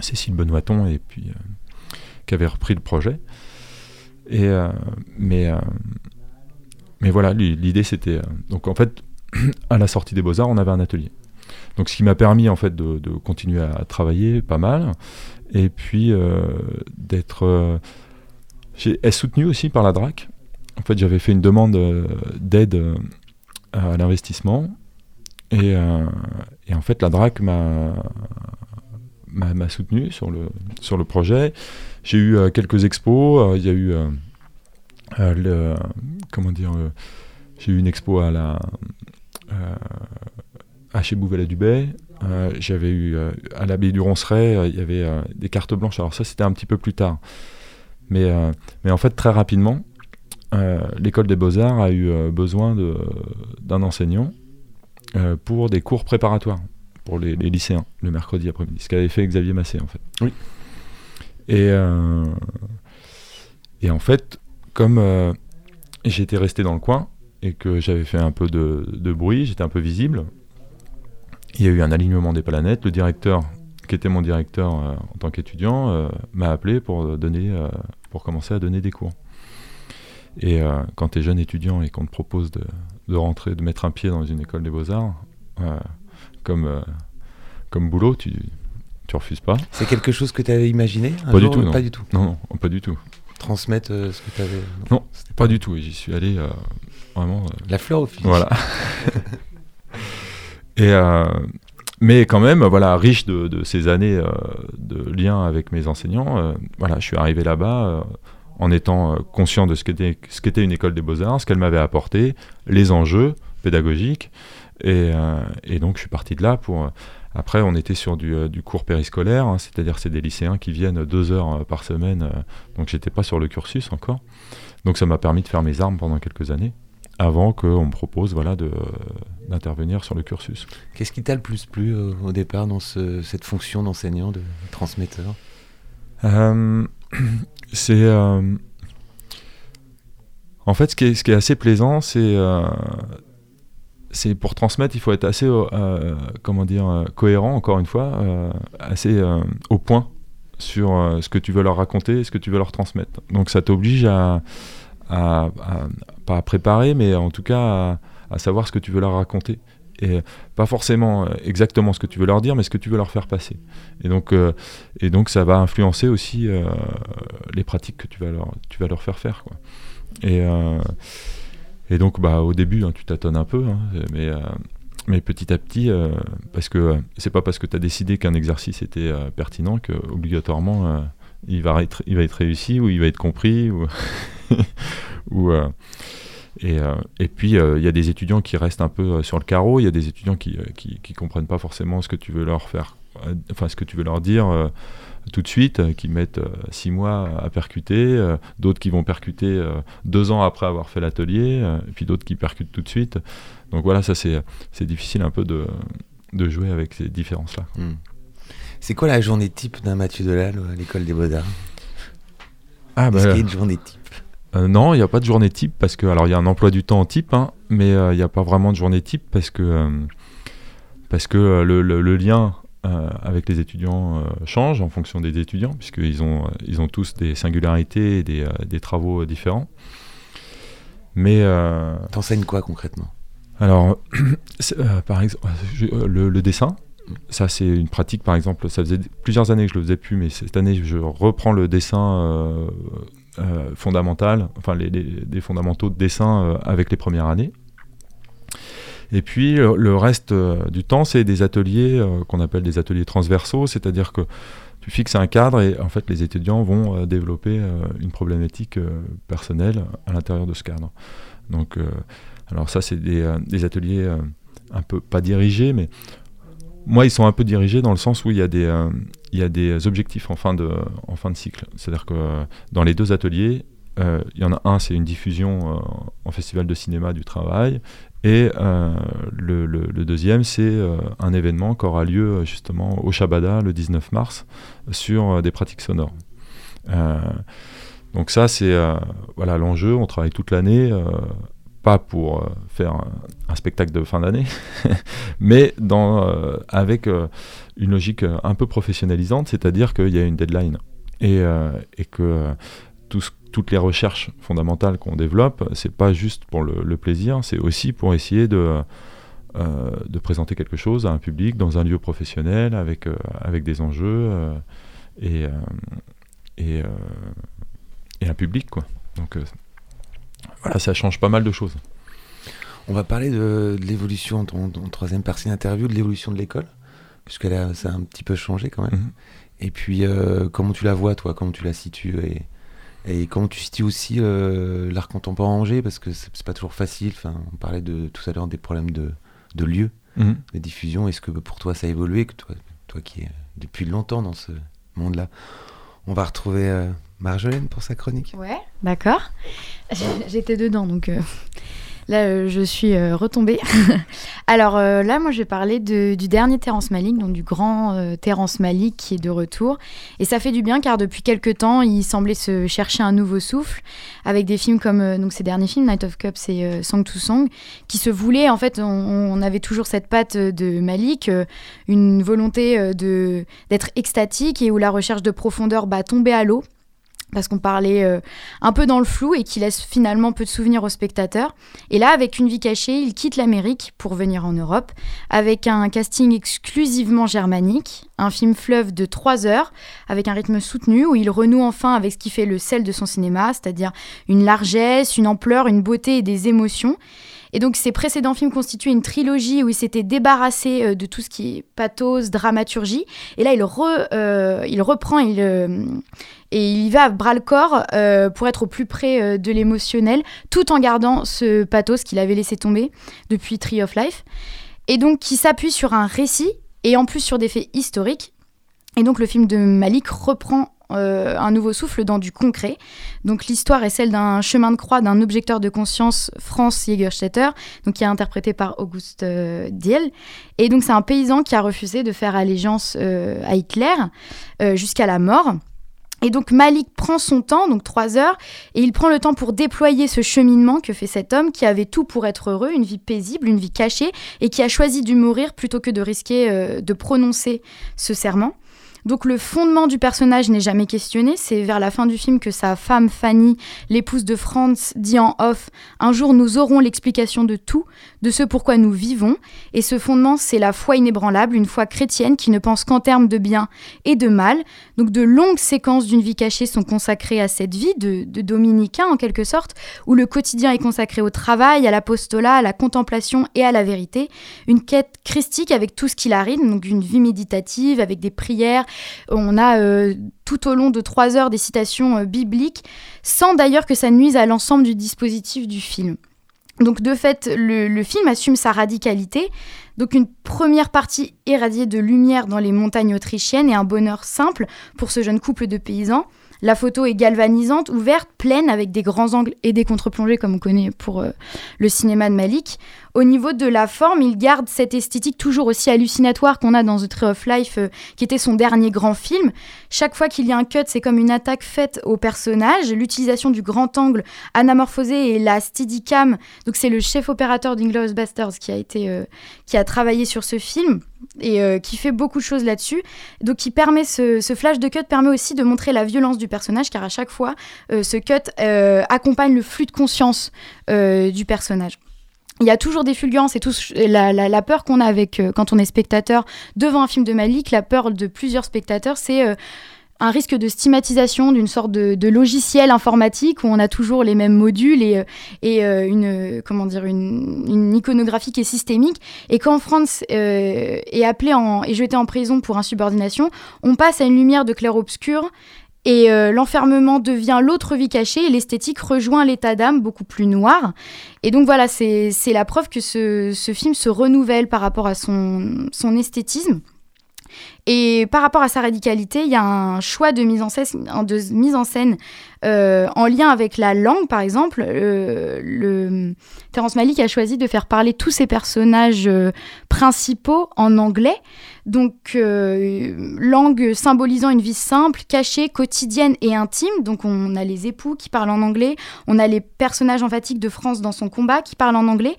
Cécile Benoîton et puis qui avait repris le projet. Euh, mais, euh, mais voilà, l'idée c'était. Euh, donc en fait, [CLEARS THROAT] à la sortie des Beaux-Arts, on avait un atelier. Donc ce qui m'a permis en fait de, continuer à travailler pas mal. Et puis d'être. est soutenu aussi par la DRAC. En fait, j'avais fait une demande d'aide à l'investissement. Et, et, en fait, la DRAC m'a m'a soutenu sur le, sur le projet. J'ai eu euh, quelques expos. Euh, il y a eu euh, le, comment dire j'ai eu une expo à la à chez Bouvet du Bay. J'avais eu à l'abbaye du Ronceret, il y avait des cartes blanches. Alors ça, c'était un petit peu plus tard. Mais, mais en fait, très rapidement, l'école des beaux-arts a eu besoin d'un enseignant pour des cours préparatoires pour les, lycéens le mercredi après-midi, ce qu'avait fait Xavier Massé en fait. Oui. Et, euh, et en fait, comme euh, j'étais resté dans le coin et que j'avais fait un peu de, bruit, j'étais un peu visible, il y a eu un alignement des planètes. Le directeur, qui était mon directeur euh, en tant qu'étudiant, m'a appelé pour, donner, pour commencer à donner des cours. Et quand tu es jeune étudiant et qu'on te propose de, rentrer, de mettre un pied dans une école des beaux-arts, comme, comme boulot, tu, tu refuses pas. C'est quelque chose que tu avais imaginé Pas du tout, non. Pas du tout. Non, non pas du tout. Transmettre euh, ce que tu avais. Non, pas, du tout. J'y suis allé euh, vraiment. La fleur au fil. Voilà. [LAUGHS] Et mais quand même, voilà, riche de, de ces années de lien avec mes enseignants, voilà, je suis arrivé là-bas en étant conscient de ce qu'était ce qu'était une école des beaux-arts, ce qu'elle m'avait apporté, les enjeux pédagogiques, euh, et, donc je suis parti de là pour... Euh, après, on était sur du, euh, cours périscolaire, hein, c'est-à-dire c'est des lycéens qui viennent deux heures par semaine, donc j'étais pas sur le cursus encore. Donc ça m'a permis de faire mes armes pendant quelques années, avant qu'on me propose voilà, d'intervenir sur le cursus. Qu'est-ce qui t'a le plus plu au départ dans cette fonction d'enseignant, de transmetteur? [CLEARS THROAT] C'est... en fait, ce qui est, ce qui est assez plaisant, c'est c'est pour transmettre, il faut être assez, euh, euh, comment dire, euh, cohérent, encore une fois, assez au point sur ce que tu veux leur raconter, ce que tu veux leur transmettre. Donc ça t'oblige à, pas à préparer, mais en tout cas à, savoir ce que tu veux leur raconter. Et pas forcément exactement ce que tu veux leur dire, mais ce que tu veux leur faire passer. Et donc, et donc ça va influencer aussi les pratiques que tu vas leur, tu vas leur faire faire. Et et donc, bah, au début, hein, tu tâtonnes un peu, hein, mais, euh, mais petit à petit, euh, parce que euh, c'est pas parce que tu as décidé qu'un exercice était pertinent que obligatoirement il, va être, il va être réussi ou il va être compris. Ou, [LAUGHS] ou et, et, puis, il y a des étudiants qui restent un peu sur le carreau, il y a des étudiants qui, qui, qui, comprennent pas forcément ce que tu veux leur faire, enfin, ce que tu veux leur dire tout de suite, euh, qui mettent euh, six mois à percuter, euh, d'autres qui vont percuter deux ans après avoir fait l'atelier, et puis d'autres qui percutent tout de suite. Donc voilà, ça c'est difficile un peu de, de, jouer avec ces différences-là. Hmm. C'est quoi la journée type d'un Mathieu Delal à l'école des Beaux-Arts? Ah, Est-ce bah, qu'il y a une journée type? non, il n'y a pas de journée type parce que alors il y a un emploi du temps type, hein, mais il n'y a pas vraiment de journée type parce que parce que le, le, lien euh, avec les étudiants euh, change en fonction des étudiants, puisqu'ils ont, euh, ils ont tous des singularités et des, des travaux différents. Mais. Euh, T'enseignes quoi concrètement? Alors, [CLEARS THROAT] par exemple, le, dessin. Ça, c'est une pratique, par exemple, ça faisait plusieurs années que je le faisais plus, mais cette année, je reprends le dessin fondamental, enfin, les, les, fondamentaux de dessin avec les premières années. Et puis le reste du temps, c'est des ateliers qu'on appelle des ateliers transversaux, c'est-à-dire que tu fixes un cadre et en fait les étudiants vont euh, développer euh, une problématique euh, personnelle à l'intérieur de ce cadre. Donc, alors ça c'est des, ateliers un peu pas dirigés, mais moi ils sont un peu dirigés dans le sens où il y a des, objectifs en fin de cycle. C'est-à-dire que dans les deux ateliers, il y en a un, c'est une diffusion en festival de cinéma du travail, et euh, le, deuxième, c'est euh, un événement qui aura lieu euh, justement au Shabada le 19 mars sur des pratiques sonores. donc ça, c'est voilà l'enjeu. On travaille toute l'année, pas pour faire un, spectacle de fin d'année, [LAUGHS] mais avec une logique un peu professionnalisante, c'est-à-dire qu'il y a une deadline et, et que tout ce toutes les recherches fondamentales qu'on développe, c'est pas juste pour le, plaisir, c'est aussi pour essayer de, euh, de présenter quelque chose à un public dans un lieu professionnel avec, euh, avec des enjeux euh, et, et, et, un public. Quoi. Donc voilà, ça change pas mal de choses. On va parler de, l'évolution, ton, troisième partie d'interview, de l'évolution de l'école, puisque là, ça a un petit peu changé quand même. Mm-hmm. Et puis, comment tu la vois, toi, comment tu la situes et et comment tu situes aussi euh, l'art contemporain en Angers? Parce que c'est pas toujours facile. Enfin, on parlait de, tout à l'heure des problèmes de, de lieu, mhm. de diffusion. Est-ce que pour toi ça a évolué? Que toi, toi qui es depuis longtemps dans ce monde-là On va retrouver euh, Marjolaine pour sa chronique. Ouais, d'accord. J'étais dedans donc. Euh, Là, euh, je suis euh, retombée. [LAUGHS] Alors euh, là, moi, je vais parler du dernier Terrence Malick, donc du grand Terrence Malick qui est de retour. Et ça fait du bien car depuis quelques temps, il semblait se chercher un nouveau souffle avec des films comme donc ses derniers films, Night of Cups et Song to Song, qui se voulaient. En fait, on, avait toujours cette patte de Malick, une volonté de d'être extatique et où la recherche de profondeur bah, tombait à l'eau parce qu'on parlait euh, un peu dans le flou et qui laisse finalement peu de souvenirs aux spectateurs. Et là, avec une vie cachée, il quitte l'Amérique pour venir en Europe, avec un casting exclusivement germanique, un film fleuve de 3 heures, avec un rythme soutenu, où il renoue enfin avec ce qui fait le sel de son cinéma, c'est-à-dire une largesse, une ampleur, une beauté et des émotions. Et donc ses précédents films constituaient une trilogie où il s'était débarrassé euh, de tout ce qui est pathos, dramaturgie. Et là, il, euh, il reprend il, euh, et il y va à bras-le-corps pour être au plus près de l'émotionnel, tout en gardant ce pathos qu'il avait laissé tomber depuis Tree of Life. Et donc qui s'appuie sur un récit et en plus sur des faits historiques. Et donc le film de Malik reprend euh, un nouveau souffle dans du concret. Donc l'histoire est celle d'un chemin de croix d'un objecteur de conscience, Franz Jägerstätter, donc qui est interprété par Auguste euh, Diel. Et donc c'est un paysan qui a refusé de faire allégeance euh, à Hitler jusqu'à la mort. Et donc Malik prend son temps, donc trois heures, et il prend le temps pour déployer ce cheminement que fait cet homme qui avait tout pour être heureux, une vie paisible, une vie cachée, et qui a choisi de mourir plutôt que de risquer de prononcer ce serment. Donc le fondement du personnage n'est jamais questionné. C'est vers la fin du film que sa femme Fanny, l'épouse de Franz, dit en off Un jour nous aurons l'explication de tout, de ce pourquoi nous vivons. Et ce fondement, c'est la foi inébranlable, une foi chrétienne qui ne pense qu'en termes de bien et de mal. Donc de longues séquences d'une vie cachée sont consacrées à cette vie de, dominicain en quelque sorte, où le quotidien est consacré au travail, à l'apostolat, à la contemplation et à la vérité. Une quête christique avec tout ce qui la donc une vie méditative avec des prières, on a euh, tout au long de trois heures des citations euh, bibliques, sans d'ailleurs que ça nuise à l'ensemble du dispositif du film. Donc de fait, le, film assume sa radicalité. Donc une première partie irradiée de lumière dans les montagnes autrichiennes et un bonheur simple pour ce jeune couple de paysans. La photo est galvanisante, ouverte, pleine, avec des grands angles et des contre-plongées, comme on connaît pour euh, le cinéma de Malik. Au niveau de la forme, il garde cette esthétique toujours aussi hallucinatoire qu'on a dans The Tree of Life, euh, qui était son dernier grand film. Chaque fois qu'il y a un cut, c'est comme une attaque faite au personnage. L'utilisation du grand angle anamorphosé et la steadicam, donc c'est le chef opérateur d'Inglourious Basterds qui a été, euh, qui a travaillé sur ce film et euh, qui fait beaucoup de choses là-dessus. Donc, qui permet ce, flash de cut permet aussi de montrer la violence du personnage, car à chaque fois, ce cut accompagne le flux de conscience du personnage. Il y a toujours des fulgurances et tout la, peur qu'on a avec euh, quand on est spectateur devant un film de Malik, la peur de plusieurs spectateurs, c'est euh, un risque de stigmatisation d'une sorte de, logiciel informatique où on a toujours les mêmes modules et, euh, une comment dire une, iconographie qui est systémique. Et quand Franz euh, est appelé et jeté en prison pour insubordination, on passe à une lumière de clair-obscur et euh, l'enfermement devient l'autre vie cachée et l'esthétique rejoint l'état d'âme beaucoup plus noir. Et donc voilà, c'est la preuve que ce, ce, film se renouvelle par rapport à son, son esthétisme. Et par rapport à sa radicalité, il y a un choix de mise en scène, euh, en lien avec la langue, par exemple. Euh, le... Terrence Malick a choisi de faire parler tous ses personnages euh, principaux en anglais. Donc, langue symbolisant une vie simple, cachée, quotidienne et intime. Donc, on a les époux qui parlent en anglais, on a les personnages emphatiques de France dans son combat qui parlent en anglais,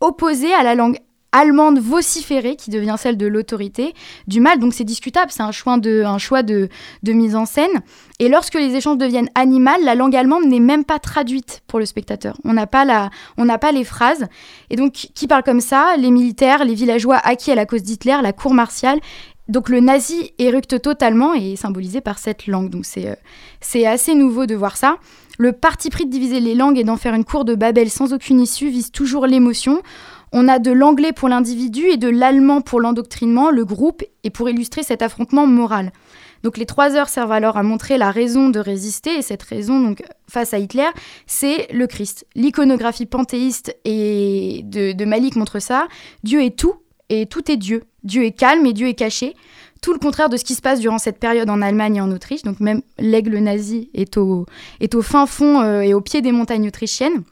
opposés à la langue allemande vociférée qui devient celle de l'autorité du mal. Donc c'est discutable, c'est un choix, de, mise en scène. Et lorsque les échanges deviennent animales, la langue allemande n'est même pas traduite pour le spectateur. On n'a pas, les phrases. Et donc qui parle comme ça? Les militaires, les villageois acquis à la cause d'Hitler, la cour martiale. Donc le nazi éructe totalement et est symbolisé par cette langue. Donc euh, c'est assez nouveau de voir ça. Le parti pris de diviser les langues et d'en faire une cour de Babel sans aucune issue vise toujours l'émotion. On a de l'anglais pour l'individu et de l'allemand pour l'endoctrinement, le groupe, et pour illustrer cet affrontement moral. Donc les trois heures servent alors à montrer la raison de résister, et cette raison, donc face à Hitler, c'est le Christ. L'iconographie panthéiste et de, Malik montre ça. Dieu est tout, et tout est Dieu. Dieu est calme et Dieu est caché. Tout le contraire de ce qui se passe durant cette période en Allemagne et en Autriche. Donc même l'aigle nazi est au, est au fin fond euh, et au pied des montagnes autrichiennes.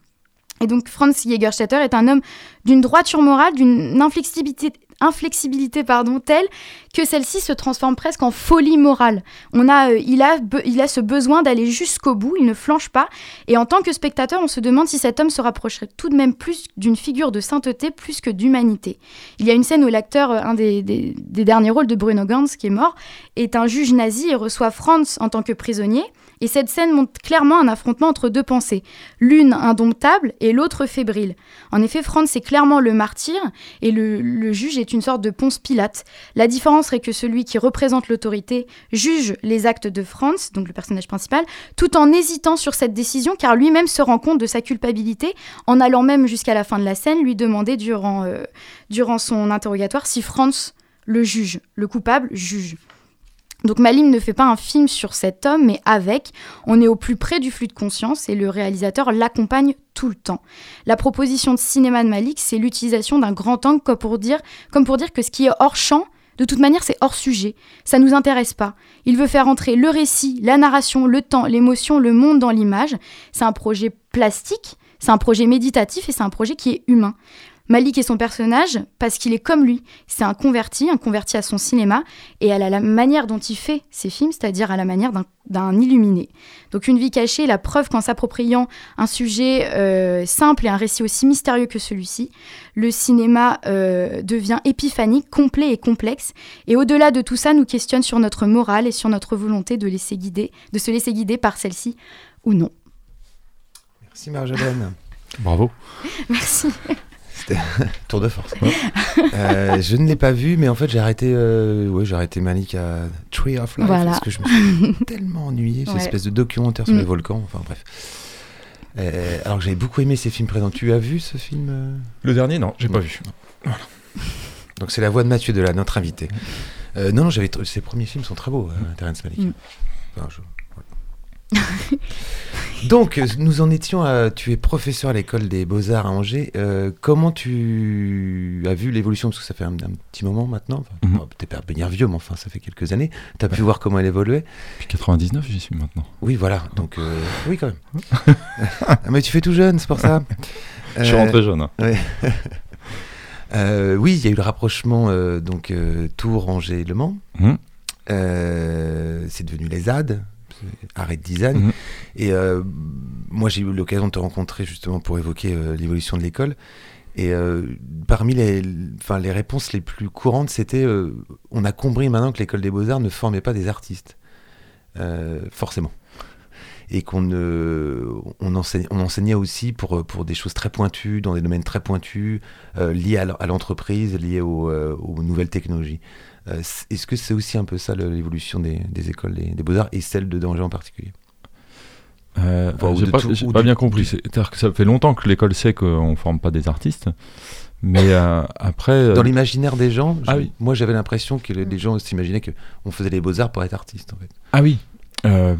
Et donc Franz Jägerstätter est un homme d'une droiture morale, d'une inflexibilité, inflexibilité pardon, telle que celle-ci se transforme presque en folie morale. On a, euh, il, a, il a ce besoin d'aller jusqu'au bout, il ne flanche pas. Et en tant que spectateur, on se demande si cet homme se rapprocherait tout de même plus d'une figure de sainteté plus que d'humanité. Il y a une scène où l'acteur, un des, des, derniers rôles de Bruno Ganz, qui est mort, est un juge nazi et reçoit Franz en tant que prisonnier. Et cette scène montre clairement un affrontement entre deux pensées, l'une indomptable et l'autre fébrile. En effet, Franz est clairement le martyr et le, juge est une sorte de Ponce Pilate. La différence serait que celui qui représente l'autorité juge les actes de Franz, donc le personnage principal, tout en hésitant sur cette décision car lui-même se rend compte de sa culpabilité en allant même jusqu'à la fin de la scène lui demander durant, euh, durant son interrogatoire si Franz le juge, le coupable juge. Donc Malim ne fait pas un film sur cet homme, mais avec. On est au plus près du flux de conscience et le réalisateur l'accompagne tout le temps. La proposition de cinéma de Malik, c'est l'utilisation d'un grand angle comme pour, dire, comme pour dire que ce qui est hors champ, de toute manière, c'est hors sujet. Ça nous intéresse pas. Il veut faire entrer le récit, la narration, le temps, l'émotion, le monde dans l'image. C'est un projet plastique, c'est un projet méditatif et c'est un projet qui est humain. Malik est son personnage parce qu'il est comme lui. C'est un converti, un converti à son cinéma et à la, la manière dont il fait ses films, c'est-à-dire à la manière d'un illuminé. Donc une vie cachée, la preuve qu'en s'appropriant un sujet euh, simple et un récit aussi mystérieux que celui-ci, le cinéma euh, devient épiphanique, complet et complexe. Et au-delà de tout ça, nous questionne sur notre morale et sur notre volonté de, laisser guider, de se laisser guider par celle-ci ou non. Merci Marjolaine. Bravo. [LAUGHS] Merci. C'était [LAUGHS] tour de force. Ouais. euh, je ne l'ai pas vu, mais en fait, j'ai arrêté, euh, ouais, j'ai arrêté Malik à Tree of Life voilà. parce que je me suis [LAUGHS] tellement ennuyé, cette ouais. espèce de documentaire sur mm. les volcans. Enfin, bref. Euh, alors que j'avais beaucoup aimé ces films présents. Tu as vu ce film euh? Le dernier, non, j'ai pas vu. Voilà. Donc, c'est la voix de Mathieu Delat, notre invité. Euh, non, non, j'avais ses premiers films sont très beaux, mm. Terrence Malick. Mm. Enfin, je... [LAUGHS] Donc, nous en étions à. Tu es professeur à l'école des Beaux-Arts à Angers. Euh, comment tu as vu l'évolution? Parce que ça fait un, un petit moment maintenant. Enfin, Mhm. T'es pas bien vieux, mais enfin, ça fait quelques années. Tu as pu voir comment elle évoluait. Depuis 99, j'y suis maintenant. Oui, voilà. Donc, euh, oui, quand même. Ah, mais tu fais tout jeune, c'est pour ça. [LAUGHS] Je suis rentré jeune. hein. [LAUGHS] euh, oui, il y a eu le rapprochement euh, donc euh, Tours, Angers, Le Mans. Mhm. C'est devenu les ZAD, arrêt de design. Mhm. Et euh, moi, j'ai eu l'occasion de te rencontrer justement pour évoquer euh, l'évolution de l'école. Et euh, parmi les, enfin, les réponses les plus courantes, c'était euh, on a compris maintenant que l'école des beaux-arts ne formait pas des artistes. Euh, forcément. Et qu'on ne- on, enseignait, on enseignait aussi pour, pour des choses très pointues, dans des domaines très pointus, euh, liés à l'entreprise, liés euh, aux nouvelles technologies. Euh, Est-ce que c'est aussi un peu ça l'évolution des, des écoles des, des beaux-arts et celle de Danger en particulier? Euh, Enfin, j'ai pas, tout- j'ai ou pas du- bien compris. C'est-à-dire que ça fait longtemps que l'école sait qu'on forme pas des artistes, mais euh, après. euh, Dans l'imaginaire des gens, Ah oui. moi j'avais l'impression que les, les gens s'imaginaient qu'on faisait les beaux-arts pour être artiste en fait. Ah oui. Euh,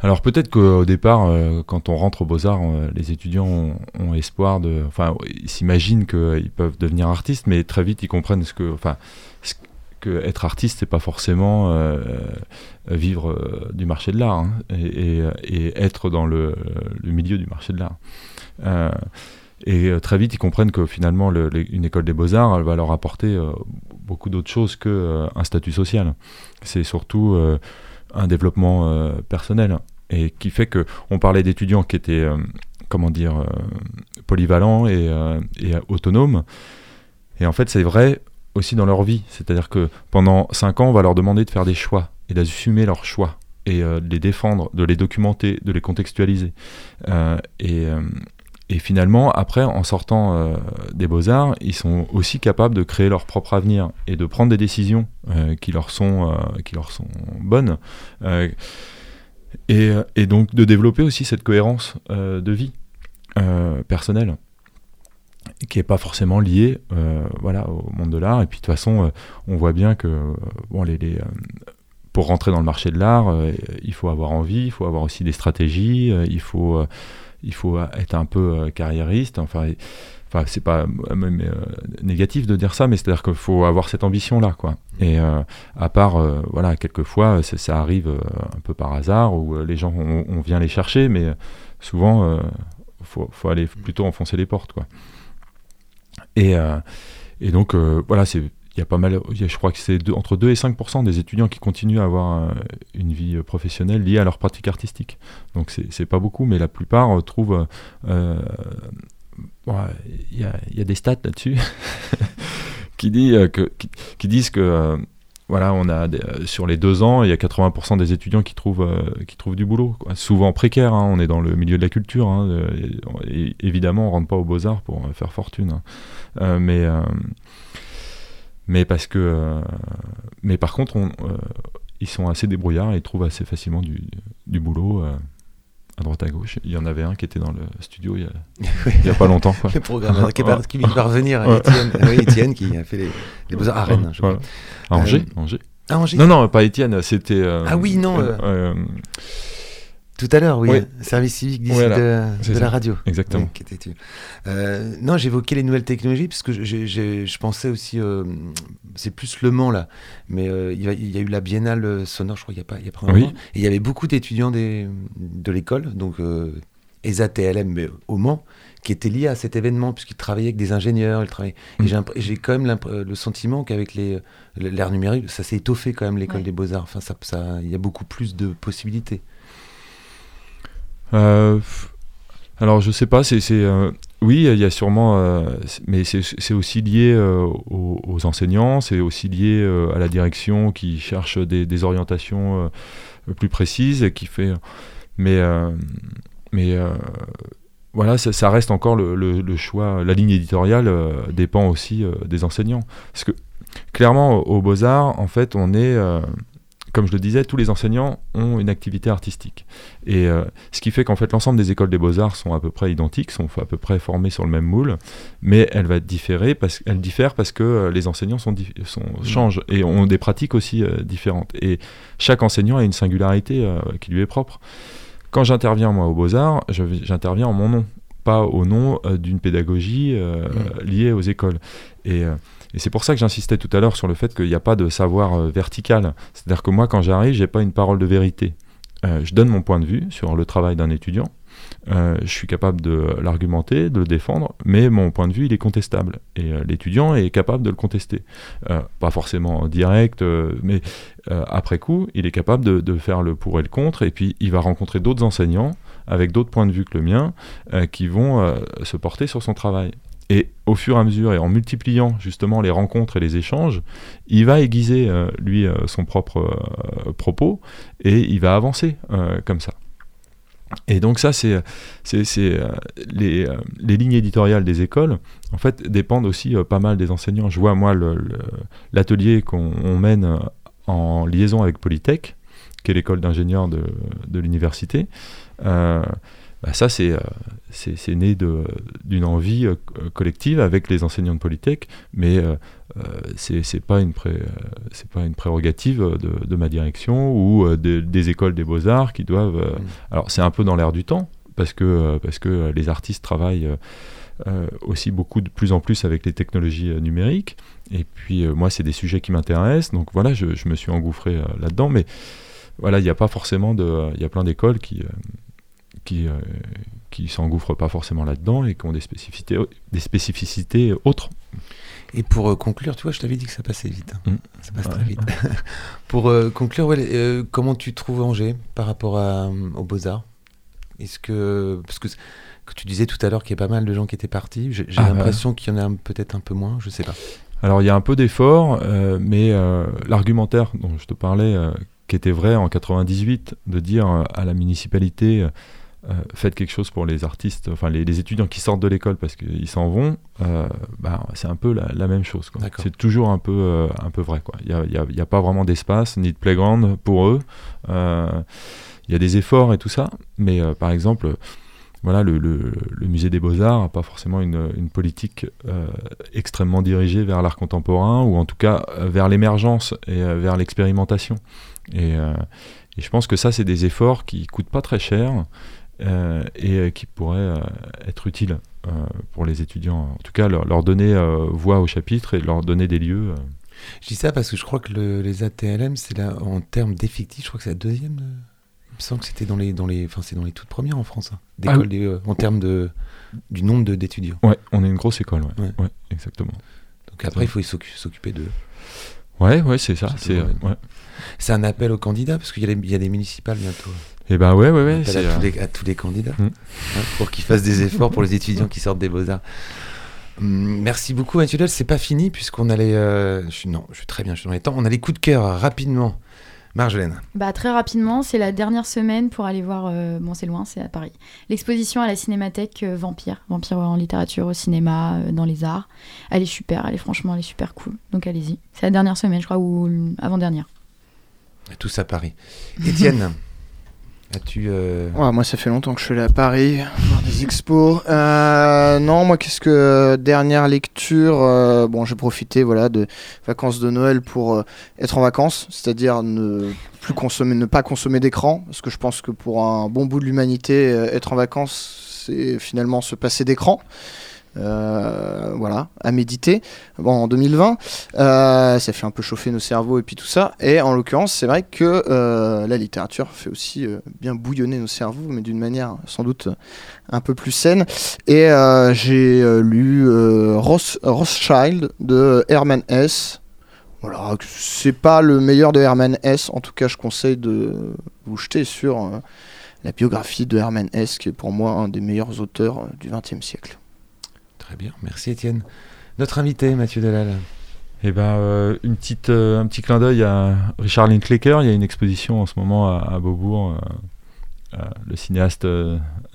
alors peut-être qu'au départ, euh, quand on rentre aux beaux-arts, les étudiants ont, ont espoir de... Enfin, ils s'imaginent qu'ils peuvent devenir artistes, mais très vite ils comprennent ce que... Enfin, que être artiste, c'est pas forcément euh, euh, vivre euh, du marché de l'art hein, et, être dans le, milieu du marché de l'art. Et très vite, ils comprennent que finalement, une école des beaux-arts, va leur apporter beaucoup d'autres choses qu'un statut social. C'est surtout un développement personnel et qui fait que on parlait d'étudiants qui étaient comment dire polyvalents et autonomes et en fait c'est vrai aussi dans leur vie. C'est-à-dire que pendant cinq ans on va leur demander de faire des choix et d'assumer leurs choix et euh, de les défendre de les documenter de les contextualiser. Euh, et euh, et finalement, après, en sortant des beaux-arts, ils sont aussi capables de créer leur propre avenir et de prendre des décisions qui, leur sont, qui leur sont bonnes. Et, donc de développer aussi cette cohérence de vie personnelle qui n'est pas forcément liée euh, voilà, au monde de l'art. Et puis de toute façon, euh, on voit bien que euh, bon, les, les, euh, pour rentrer dans le marché de l'art, il faut avoir envie, il faut avoir aussi des stratégies, il faut... il faut être un peu carriériste. Enfin, et- enfin c'est pas même, négatif de dire ça, mais c'est-à-dire qu'il faut avoir cette ambition-là, quoi. Et euh, à part, voilà, quelquefois, ça arrive un peu par hasard où les gens, on, on vient les chercher, mais souvent, euh, faut, faut aller plutôt enfoncer les portes, quoi. Et, euh, et donc, euh, voilà, il y a pas mal, je crois que c'est entre 2 et 5% des étudiants qui continuent à avoir euh, une vie professionnelle liée à leur pratique artistique. Donc c'est pas beaucoup, mais la plupart trouvent. Il y, a, des stats là-dessus [LAUGHS] qui, disent que voilà, on a des- euh, sur les deux ans, il y a 80% des étudiants qui trouvent, euh, du boulot. Souvent précaire, hein, on est dans le milieu de la culture. hein, euh, évidemment, on rentre pas aux beaux-arts pour euh, faire fortune. hein. Mais, parce que. mais par contre, on, ils sont assez débrouillards et ils trouvent assez facilement du, du boulot. Euh, à droite à gauche. Il y en avait un qui était dans le studio il y a, [LAUGHS] a pas longtemps. Quoi. [LAUGHS] Le programme qui, va, revenir, Ouais. Étienne, [LAUGHS] oui, Étienne qui a fait les, les beaux-arts à Rennes. je Voilà. crois. À Angers, Euh, Angers. Ah, Angers Non, non, pas Étienne, c'était. euh, Ah oui, non, euh, euh, Tout à l'heure, oui. Oui. Service civique d'ici Voilà, de, la radio. Exactement. Oui, Euh, non, j'évoquais les nouvelles technologies parce que je, pensais aussi, euh, c'est plus Le Mans là, mais euh, il, y a, il y a eu la biennale sonore, je crois, il n'y a pas, il y a pas un Oui. moment. Et il y avait beaucoup d'étudiants de l'école, donc euh, ESA TLM mais au Mans, qui étaient liés à cet événement puisqu'ils travaillaient avec des ingénieurs. Ils travaillaient... Et Mm. j'ai quand même le sentiment qu'avec les- l'ère numérique, ça s'est étoffé quand même l'école Ouais. des beaux-arts. Enfin, ça, ça- il y a beaucoup plus de possibilités. Euh, alors je sais pas, c'est, euh, oui, il y a sûrement, euh, mais c'est, aussi lié euh, aux, enseignants, c'est aussi lié à la direction qui cherche des, orientations plus précises et qui fait, mais, mais voilà, ça, reste encore le, le- choix, la ligne éditoriale dépend aussi des enseignants, parce que clairement aux Beaux Arts, en fait, on est comme je le disais, tous les enseignants ont une activité artistique. Et euh, ce qui fait qu'en fait, l'ensemble des écoles des beaux-arts sont à peu près identiques, sont à peu près formées sur le même moule, mais elle va différer parce, elle diffère parce que euh, les enseignants sont, sont changent et ont des pratiques aussi différentes. Et chaque enseignant a une singularité qui lui est propre. Quand j'interviens, moi, aux Beaux-Arts, j'interviens en mon nom, pas au nom d'une pédagogie mmh. liée aux écoles. Et et c'est pour ça que j'insistais tout à l'heure sur le fait qu'il n'y a pas de savoir euh, vertical. C'est-à-dire que moi, quand j'arrive, j'ai pas une parole de vérité. Euh, je donne mon point de vue sur le travail d'un étudiant. Euh, je suis capable de l'argumenter, de le défendre, mais mon point de vue, il est contestable. Et l'étudiant est capable de le contester. pas forcément en direct, mais après coup, il est capable de, de, faire le pour et le contre, et puis il va rencontrer d'autres enseignants avec d'autres points de vue que le mien, qui vont se porter sur son travail. Et au fur et à mesure, et en multipliant justement les rencontres et les échanges, il va aiguiser, euh, lui, euh, son propre euh, propos, et il va avancer comme ça. Et donc ça, c'est, les, lignes éditoriales des écoles, en fait, dépendent aussi pas mal des enseignants. Je vois, moi, l'atelier qu'on mène en liaison avec Polytech, qui est l'école d'ingénieurs de l'université. Bah, ça, c'est, euh, c'est, né d'une envie euh, collective avec les enseignants de Polytech, mais euh, c'est, c'est pas une c'est pas une prérogative de, ma direction ou des écoles des beaux-arts qui doivent. Mmh. Alors, c'est un peu dans l'air du temps, parce que, parce que les artistes travaillent. aussi beaucoup de plus en plus avec les technologies numériques. Et puis moi, c'est des sujets qui m'intéressent. Donc voilà, je, je me suis engouffré là-dedans. Mais voilà, il n'y a pas forcément de... Il y a plein d'écoles qui, qui, euh, qui s'engouffrent pas forcément là-dedans et qui ont des spécificités, des spécificités autres. Et pour euh, conclure, tu vois, je t'avais dit que ça passait vite. Hein. Mm. Ça passe très vite. [LAUGHS] pour euh, conclure, ouais, comment tu trouves Angers par rapport à, aux Beaux-Arts? Est-ce que. Parce que, que tu disais tout à l'heure qu'il y a pas mal de gens qui étaient partis. J'ai ah, l'impression qu'il y en a peut-être un peu moins, je sais pas. Alors il y a un peu d'efforts, mais l'argumentaire dont je te parlais, qui était vrai en 98, de dire à la municipalité euh, faites quelque chose pour les artistes, enfin les, étudiants qui sortent de l'école parce qu'ils s'en vont, euh, bah, c'est un peu la, même chose. C'est toujours un peu, euh, un peu vrai. Il n'y a, a, a, pas vraiment d'espace ni de playground pour eux. Il y a des efforts et tout ça, mais par exemple, voilà, le, le, musée des beaux-arts n'a pas forcément une, une politique extrêmement dirigée vers l'art contemporain, ou en tout cas vers l'émergence et vers l'expérimentation. Et, et, je pense que ça, c'est des efforts qui coûtent pas très cher, euh, et euh, qui pourrait euh, être utile pour les étudiants. En tout cas, leur, donner voix au chapitre et leur donner des lieux. Je dis ça parce que je crois que les ATLM, c'est là, en termes d'effectifs, je crois que c'est la deuxième. Il me semble que c'était dans les, dans les, enfin c'est dans les toutes premières en France, hein, ah en termes de du nombre d'étudiants. Ouais, on est une grosse école, ouais, ouais. exactement. Donc après, il faut s'occuper de. Ouais, ouais, c'est ça. C'est c'est un appel aux candidats parce qu'il y, y, a des municipales bientôt. Et eh ben ouais, ouais, ouais. À, tous euh, les, à tous les candidats mm. hein, pour qu'ils fassent des efforts pour les étudiants qui sortent des beaux-arts. Hum, merci beaucoup Mathieu C'est pas fini puisqu'on allait. Euh, je suis, non, je suis très bien, je suis dans les temps. On a les coups de cœur rapidement. Marjolaine. Bah, très rapidement, c'est la dernière semaine pour aller voir, euh, bon c'est loin, c'est à Paris, l'exposition à la Cinémathèque Vampire, Vampire en littérature, au cinéma, dans les arts. Elle est super, elle est franchement, elle est super cool. Donc allez-y. C'est la dernière semaine, je crois, ou avant-dernière. Tous à Paris. Étienne [LAUGHS] Euh, moi, ça fait longtemps que je suis allé à Paris, voir des expos. Euh, non, moi, qu'est-ce que. Dernière lecture, euh, bon, j'ai profité voilà, de vacances de Noël pour être en vacances, c'est-à-dire ne, plus consommer, ne pas consommer d'écran, parce que je pense que pour un bon bout de l'humanité, être en vacances, c'est finalement se passer d'écran. Euh, voilà, à méditer. Bon, en 2020, euh, ça fait un peu chauffer nos cerveaux et puis tout ça. Et en l'occurrence, c'est vrai que euh, la littérature fait aussi bien bouillonner nos cerveaux, mais d'une manière sans doute un peu plus saine. Et j'ai lu Rothschild de Herman S. Voilà, c'est pas le meilleur de Herman S. En tout cas, je conseille de vous jeter sur la biographie de Herman S, qui est pour moi un des meilleurs auteurs du XXe siècle. Très bien, merci Étienne. Notre invité, Mathieu Delal. Eh ben, euh, une petite, euh, un petit clin d'œil à Richard Linklater. Il y a une exposition en ce moment à, Beaubourg, euh, le cinéaste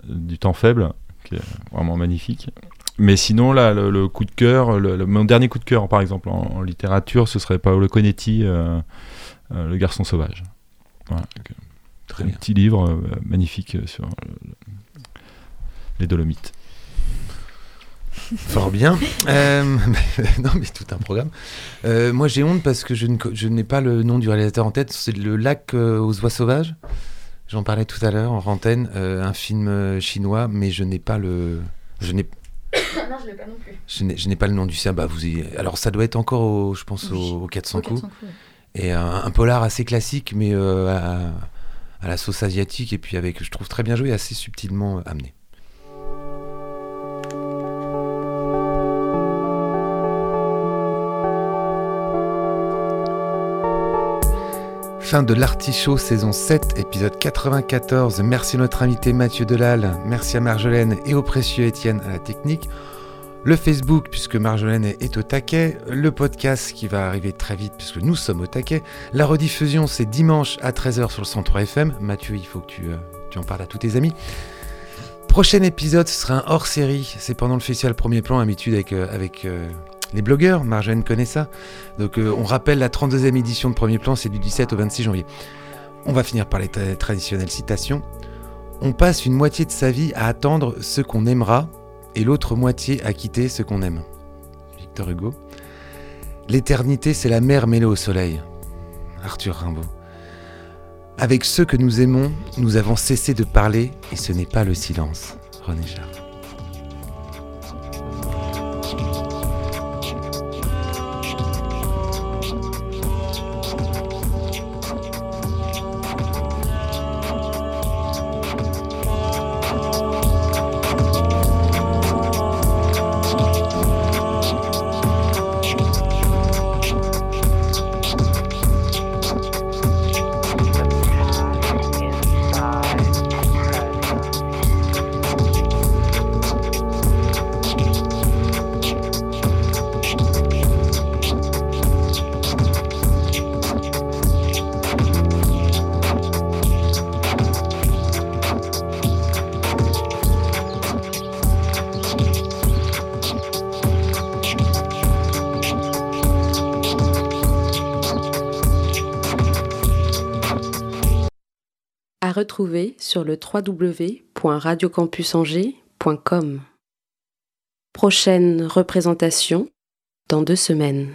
du temps faible, qui est vraiment magnifique. Mais sinon, là, le, coup de cœur, le, mon dernier coup de cœur, par exemple, en, littérature, ce serait Paolo Conetti, Le garçon sauvage. Voilà, Très un bien. petit livre magnifique sur les Dolomites. Fort bien. Euh, [LAUGHS] non, mais tout un programme. Euh, moi, j'ai honte parce que je ne co- je n'ai pas le nom du réalisateur en tête. C'est le lac euh, aux oies sauvages. J'en parlais tout à l'heure en euh, un film chinois, mais je n'ai pas le. Je n'ai. [COUGHS] non, je l'ai pas non plus. Je n'ai, je n'ai pas le nom du sien. Bah, vous y- Alors, ça doit être encore, au, je pense, Oui. au, au 400 Au coups. 400 coups, ouais. Et un, un polar assez classique, mais à, à la sauce asiatique. Et puis, avec, je trouve très bien joué et assez subtilement amené. Fin de l'Artichaut saison 7, épisode 94. Merci à notre invité Mathieu Delal, merci à Marjolaine et au précieux Étienne à la technique. Le Facebook, puisque Marjolaine est, au taquet. Le podcast qui va arriver très vite, puisque nous sommes au taquet. La rediffusion, c'est dimanche à 13h sur le 103 FM. Mathieu, il faut que tu, euh, tu en parles à tous tes amis. Prochain épisode, ce sera un hors-série. C'est pendant le festival Premier Plan, habitude avec, euh, avec euh, les blogueurs. Marjolaine connaît ça. Donc euh, on rappelle la 32e édition de Premier Plan, c'est du 17 au 26 janvier. On va finir par les tra- traditionnelles citations. On passe une moitié de sa vie à attendre ce qu'on aimera et l'autre moitié à quitter ce qu'on aime. Victor Hugo. L'éternité, c'est la mer mêlée au soleil. Arthur Rimbaud. Avec ceux que nous aimons, nous avons cessé de parler et ce n'est pas le silence. René Char. Retrouver sur le www.radiocampusangers.com. Prochaine représentation dans deux semaines.